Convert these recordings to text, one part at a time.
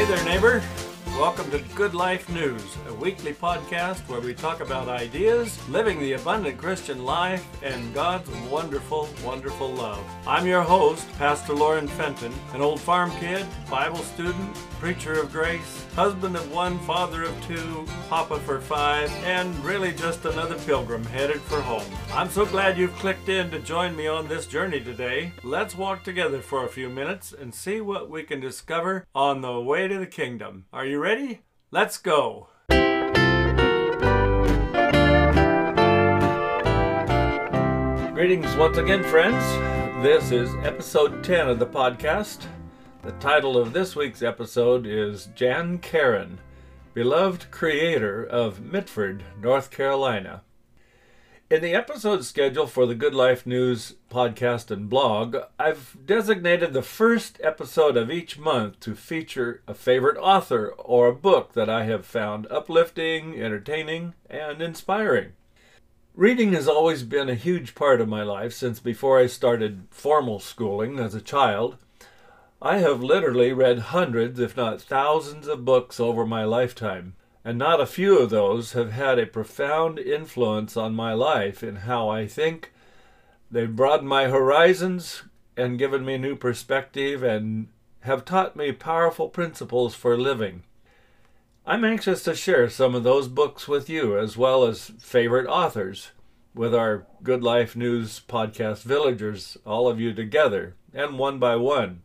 Hey there, neighbor. Welcome to Good Life News, a weekly podcast where we talk about ideas, living the abundant Christian life, and God's wonderful, wonderful love. I'm your host, Pastor Lauren Fenton, an old farm kid, Bible student, preacher of grace, husband of one, father of two, papa for five, and really just another pilgrim headed for home. I'm so glad you've clicked in to join me on this journey today. Let's walk together for a few minutes and see what we can discover on the way to the kingdom. Are you ready? Let's go. Greetings once again, friends. This is episode 10 of the podcast. The title of this week's episode is Jan Karon, beloved creator of Mitford, North Carolina. In the episode schedule for the Good Life News podcast and blog, I've designated the first episode of each month to feature a favorite author or a book that I have found uplifting, entertaining, and inspiring. Reading has always been a huge part of my life since before I started formal schooling as a child. I have literally read hundreds, if not thousands, of books over my lifetime and not a few of those have had a profound influence on my life in how I think. They've broadened my horizons and given me new perspective and have taught me powerful principles for living. I'm anxious to share some of those books with you, as well as favorite authors, with our Good Life News podcast villagers, all of you together, and one by one.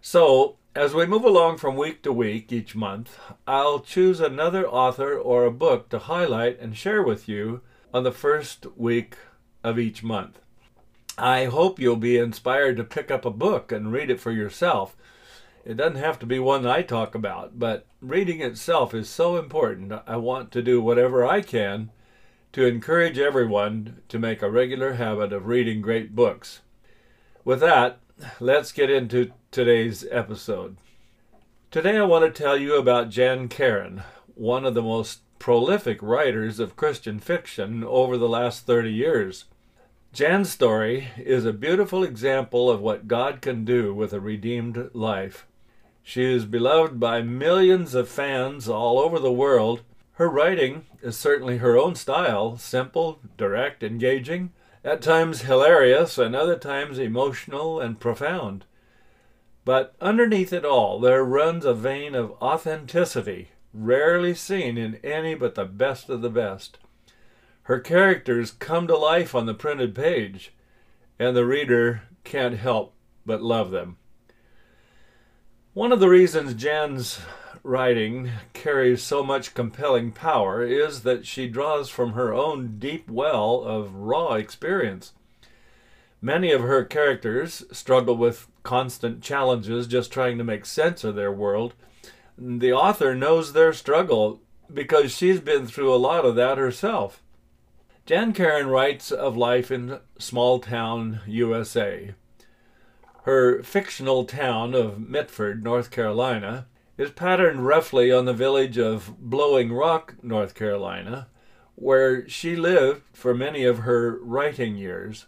So, as we move along from week to week each month, I'll choose another author or a book to highlight and share with you on the first week of each month. I hope you'll be inspired to pick up a book and read it for yourself. It doesn't have to be one I talk about, but reading itself is so important. I want to do whatever I can to encourage everyone to make a regular habit of reading great books. With that, let's get into today's episode. Today I want to tell you about Jan Karon, one of the most prolific writers of Christian fiction over the last 30 years. Jan's story is a beautiful example of what God can do with a redeemed life. She is beloved by millions of fans all over the world. Her writing is certainly her own style, simple, direct, engaging, at times hilarious, and other times emotional and profound. But underneath it all, there runs a vein of authenticity, rarely seen in any but the best of the best. Her characters come to life on the printed page, and the reader can't help but love them. One of the reasons Jan's writing carries so much compelling power is that she draws from her own deep well of raw experience. Many of her characters struggle with constant challenges just trying to make sense of their world. The author knows their struggle because she's been through a lot of that herself. Jan Karon writes of life in small town USA. Her fictional town of Mitford, North Carolina, is patterned roughly on the village of Blowing Rock, North Carolina, where she lived for many of her writing years.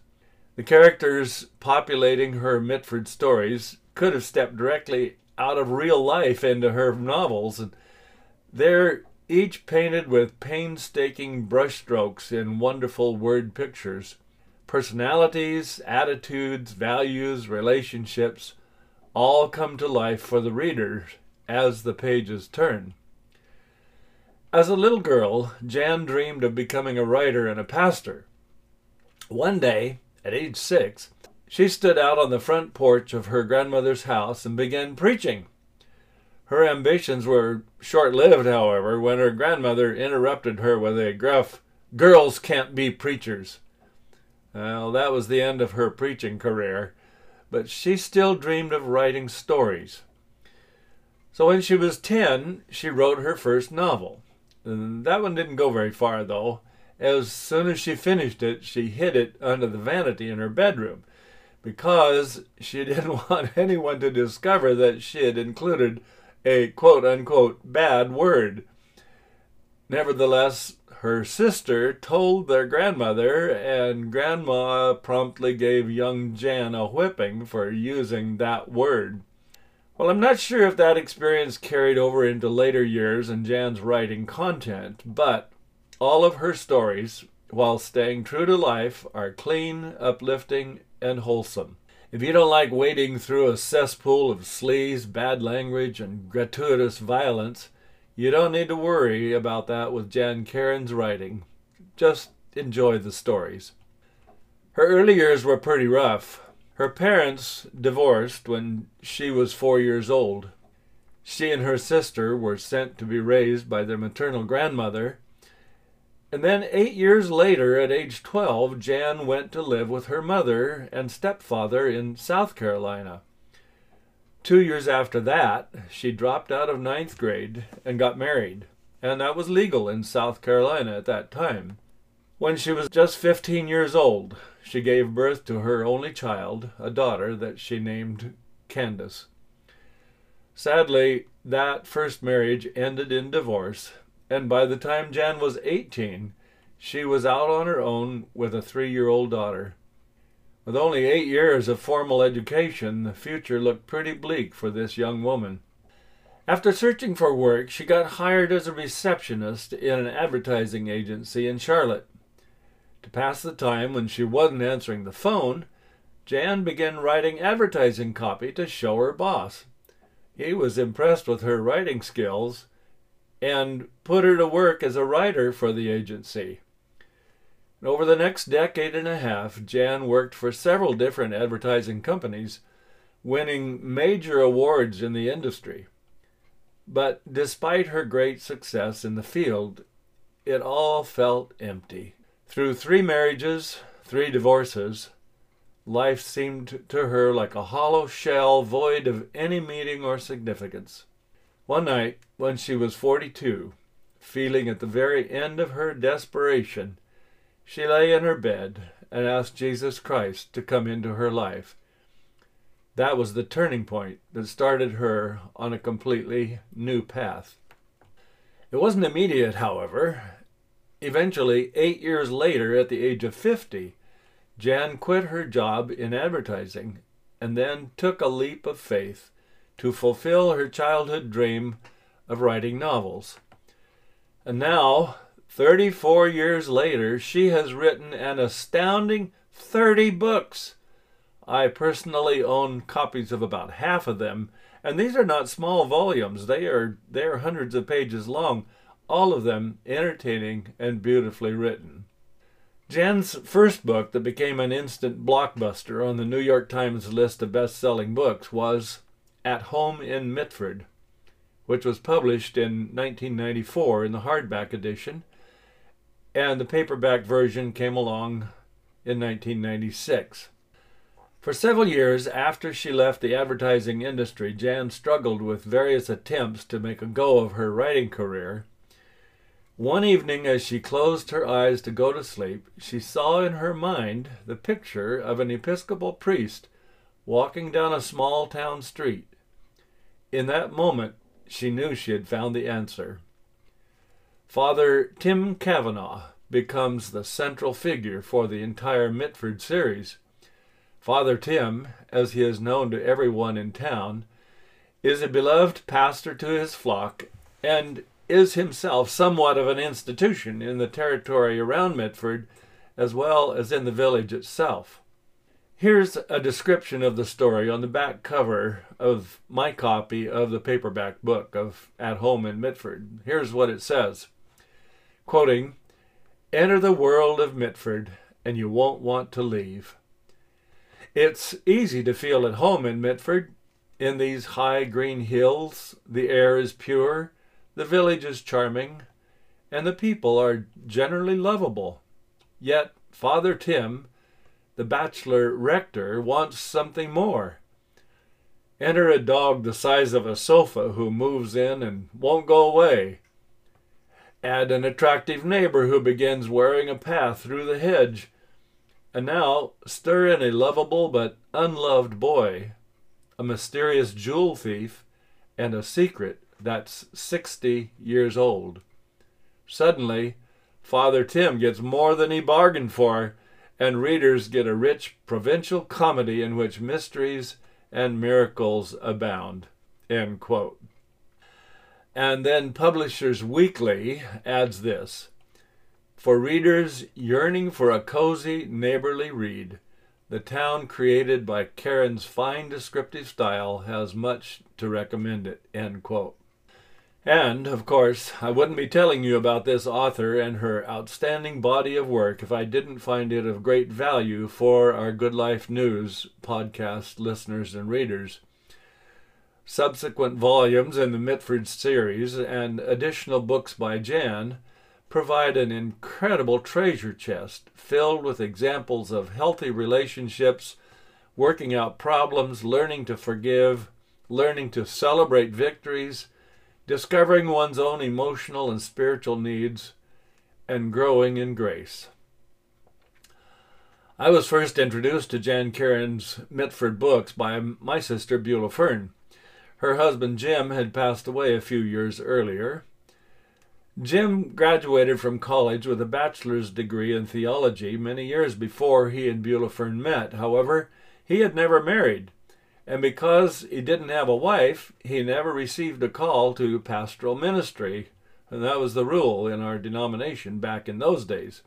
The characters populating her Mitford stories could have stepped directly out of real life into her novels, and they're each painted with painstaking brushstrokes in wonderful word pictures. Personalities, attitudes, values, relationships all come to life for the reader as the pages turn. As a little girl, Jan dreamed of becoming a writer and a pastor. One day, at age six, she stood out on the front porch of her grandmother's house and began preaching. Her ambitions were short lived, however, when her grandmother interrupted her with a gruff, Girls can't be preachers. Well, that was the end of her preaching career, but she still dreamed of writing stories. So when she was 10, she wrote her first novel. That one didn't go very far, though. As soon as she finished it, she hid it under the vanity in her bedroom because she didn't want anyone to discover that she had included a quote unquote bad word. Nevertheless, her sister told their grandmother, and Grandma promptly gave young Jan a whipping for using that word. Well, I'm not sure if that experience carried over into later years in Jan's writing content, but all of her stories, while staying true to life, are clean, uplifting, and wholesome. If you don't like wading through a cesspool of sleaze, bad language, and gratuitous violence, you don't need to worry about that with Jan Karon's writing. Just enjoy the stories. Her early years were pretty rough. Her parents divorced when she was four years old. She and her sister were sent to be raised by their maternal grandmother. And then, eight years later, at age 12, Jan went to live with her mother and stepfather in South Carolina. Two years after that, she dropped out of ninth grade and got married, and that was legal in South Carolina at that time. When she was just 15 years old, she gave birth to her only child, a daughter that she named Candace. Sadly, that first marriage ended in divorce, and by the time Jan was 18, she was out on her own with a three year old daughter. With only eight years of formal education, the future looked pretty bleak for this young woman. After searching for work, she got hired as a receptionist in an advertising agency in Charlotte. To pass the time when she wasn't answering the phone, Jan began writing advertising copy to show her boss. He was impressed with her writing skills and put her to work as a writer for the agency. Over the next decade and a half, Jan worked for several different advertising companies, winning major awards in the industry. But despite her great success in the field, it all felt empty. Through three marriages, three divorces, life seemed to her like a hollow shell void of any meaning or significance. One night, when she was 42, feeling at the very end of her desperation, she lay in her bed and asked Jesus Christ to come into her life. That was the turning point that started her on a completely new path. It wasn't immediate, however, Eventually, eight years later, at the age of 50, Jan quit her job in advertising and then took a leap of faith to fulfill her childhood dream of writing novels. And now, 34 years later, she has written an astounding 30 books. I personally own copies of about half of them, and these are not small volumes. They are they are hundreds of pages long all of them entertaining and beautifully written. Jan's first book that became an instant blockbuster on the New York Times list of best selling books was At Home in Mitford, which was published in 1994 in the hardback edition, and the paperback version came along in 1996. For several years after she left the advertising industry, Jan struggled with various attempts to make a go of her writing career one evening, as she closed her eyes to go to sleep, she saw in her mind the picture of an Episcopal priest walking down a small town street. In that moment, she knew she had found the answer. Father Tim Kavanagh becomes the central figure for the entire Mitford series. Father Tim, as he is known to everyone in town, is a beloved pastor to his flock and is himself somewhat of an institution in the territory around Mitford as well as in the village itself. Here's a description of the story on the back cover of my copy of the paperback book of At Home in Mitford. Here's what it says quoting, Enter the world of Mitford, and you won't want to leave. It's easy to feel at home in Mitford. In these high green hills, the air is pure, the village is charming, and the people are generally lovable. Yet Father Tim, the bachelor rector, wants something more. Enter a dog the size of a sofa who moves in and won't go away. Add an attractive neighbor who begins wearing a path through the hedge. And now stir in a lovable but unloved boy, a mysterious jewel thief, and a secret that's 60 years old. Suddenly, Father Tim gets more than he bargained for, and readers get a rich provincial comedy in which mysteries and miracles abound. End quote. And then Publishers Weekly adds this For readers yearning for a cozy, neighborly read, the town created by Karon's fine descriptive style has much to recommend it. End quote. And, of course, I wouldn't be telling you about this author and her outstanding body of work if I didn't find it of great value for our Good Life News podcast listeners and readers. Subsequent volumes in the Mitford series and additional books by Jan provide an incredible treasure chest filled with examples of healthy relationships, working out problems, learning to forgive, learning to celebrate victories discovering one's own emotional and spiritual needs, and growing in grace. I was first introduced to Jan Karon's Mitford books by my sister Beulah Fern. Her husband Jim had passed away a few years earlier. Jim graduated from college with a bachelor's degree in theology many years before he and Beulah Fern met. However, he had never married and because he didn't have a wife, he never received a call to pastoral ministry. And that was the rule in our denomination back in those days.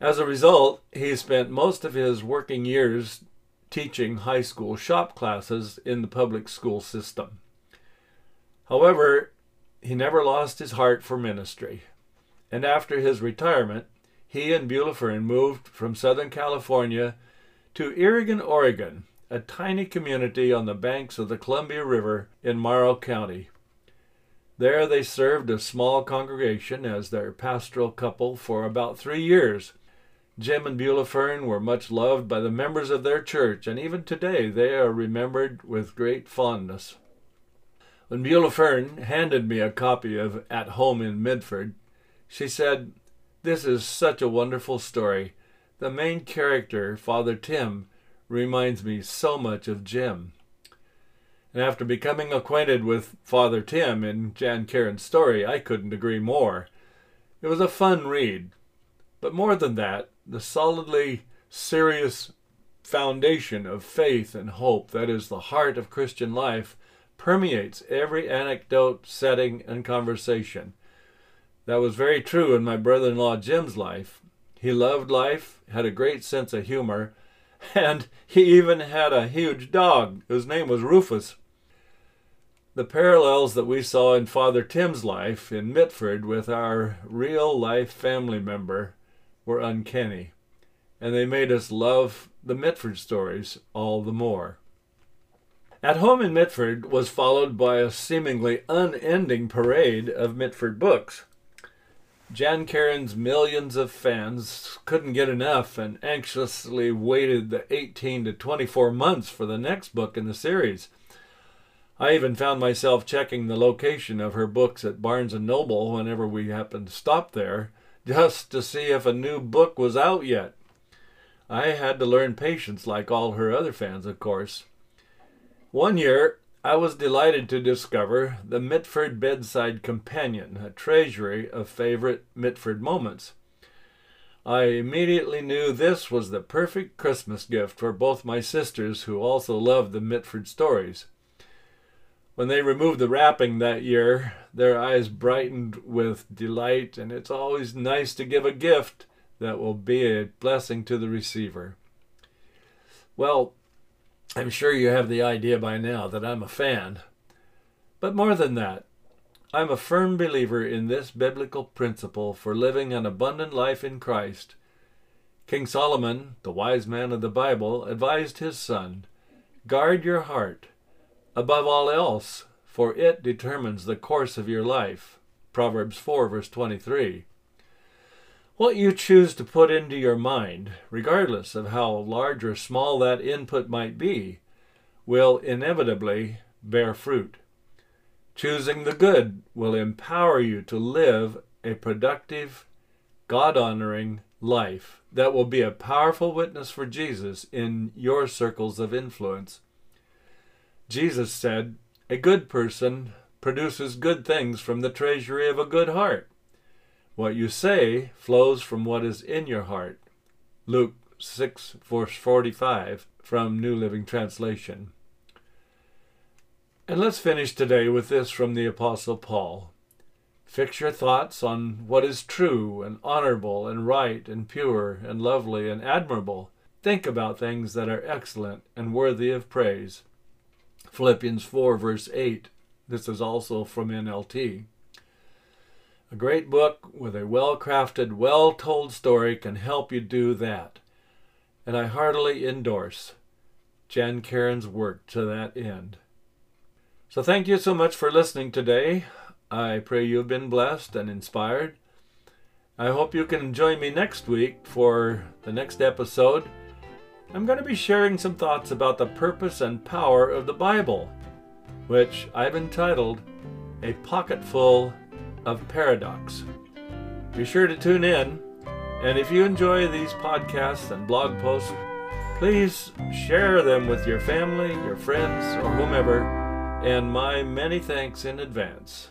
As a result, he spent most of his working years teaching high school shop classes in the public school system. However, he never lost his heart for ministry. And after his retirement, he and Beulah Fern moved from Southern California to Irrigon, Oregon, a tiny community on the banks of the Columbia River in Morrow County. There they served a small congregation as their pastoral couple for about three years. Jim and Beulah Fern were much loved by the members of their church, and even today they are remembered with great fondness. When Beulah Fern handed me a copy of At Home in Mitford, she said, This is such a wonderful story. The main character, Father Tim, reminds me so much of Jim. And after becoming acquainted with Father Tim in Jan Karon's story, I couldn't agree more. It was a fun read. But more than that, the solidly serious foundation of faith and hope that is the heart of Christian life permeates every anecdote, setting, and conversation. That was very true in my brother in law Jim's life. He loved life, had a great sense of humor, and he even had a huge dog whose name was Rufus. The parallels that we saw in Father Tim's life in Mitford with our real life family member were uncanny, and they made us love the Mitford stories all the more. At Home in Mitford was followed by a seemingly unending parade of Mitford books. Jan Karon's millions of fans couldn't get enough and anxiously waited the 18 to 24 months for the next book in the series. I even found myself checking the location of her books at Barnes and Noble whenever we happened to stop there, just to see if a new book was out yet. I had to learn patience like all her other fans, of course. One year, I was delighted to discover the Mitford Bedside Companion, a treasury of favorite Mitford moments. I immediately knew this was the perfect Christmas gift for both my sisters, who also loved the Mitford stories. When they removed the wrapping that year, their eyes brightened with delight, and it's always nice to give a gift that will be a blessing to the receiver. Well, I'm sure you have the idea by now that I'm a fan. But more than that, I'm a firm believer in this biblical principle for living an abundant life in Christ. King Solomon, the wise man of the Bible, advised his son Guard your heart, above all else, for it determines the course of your life. Proverbs 4, verse 23. What you choose to put into your mind, regardless of how large or small that input might be, will inevitably bear fruit. Choosing the good will empower you to live a productive, God honoring life that will be a powerful witness for Jesus in your circles of influence. Jesus said, A good person produces good things from the treasury of a good heart. What you say flows from what is in your heart. Luke 6, verse 45 from New Living Translation. And let's finish today with this from the Apostle Paul. Fix your thoughts on what is true and honorable and right and pure and lovely and admirable. Think about things that are excellent and worthy of praise. Philippians 4, verse 8. This is also from NLT. A great book with a well crafted, well told story can help you do that. And I heartily endorse Jan Karon's work to that end. So thank you so much for listening today. I pray you've been blessed and inspired. I hope you can join me next week for the next episode. I'm going to be sharing some thoughts about the purpose and power of the Bible, which I've entitled A Pocketful of Paradox. Be sure to tune in, and if you enjoy these podcasts and blog posts, please share them with your family, your friends, or whomever, and my many thanks in advance.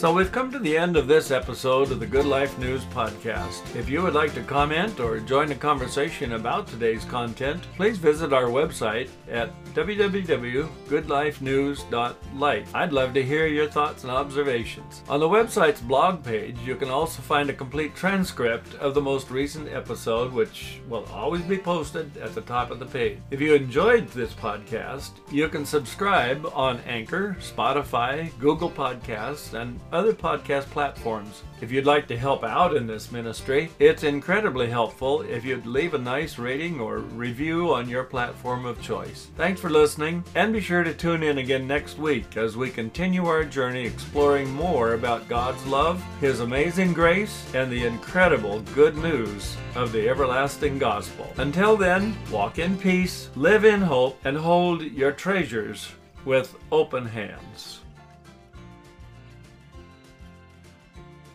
So we've come to the end of this episode of the Good Life News podcast. If you would like to comment or join the conversation about today's content, please visit our website at www.goodlifenews.life. I'd love to hear your thoughts and observations. On the website's blog page, you can also find a complete transcript of the most recent episode, which will always be posted at the top of the page. If you enjoyed this podcast, you can subscribe on Anchor, Spotify, Google Podcasts, and other podcast platforms. If you'd like to help out in this ministry, it's incredibly helpful if you'd leave a nice rating or review on your platform of choice. Thanks for listening, and be sure to tune in again next week as we continue our journey exploring more about God's love, His amazing grace, and the incredible good news of the everlasting gospel. Until then, walk in peace, live in hope, and hold your treasures with open hands.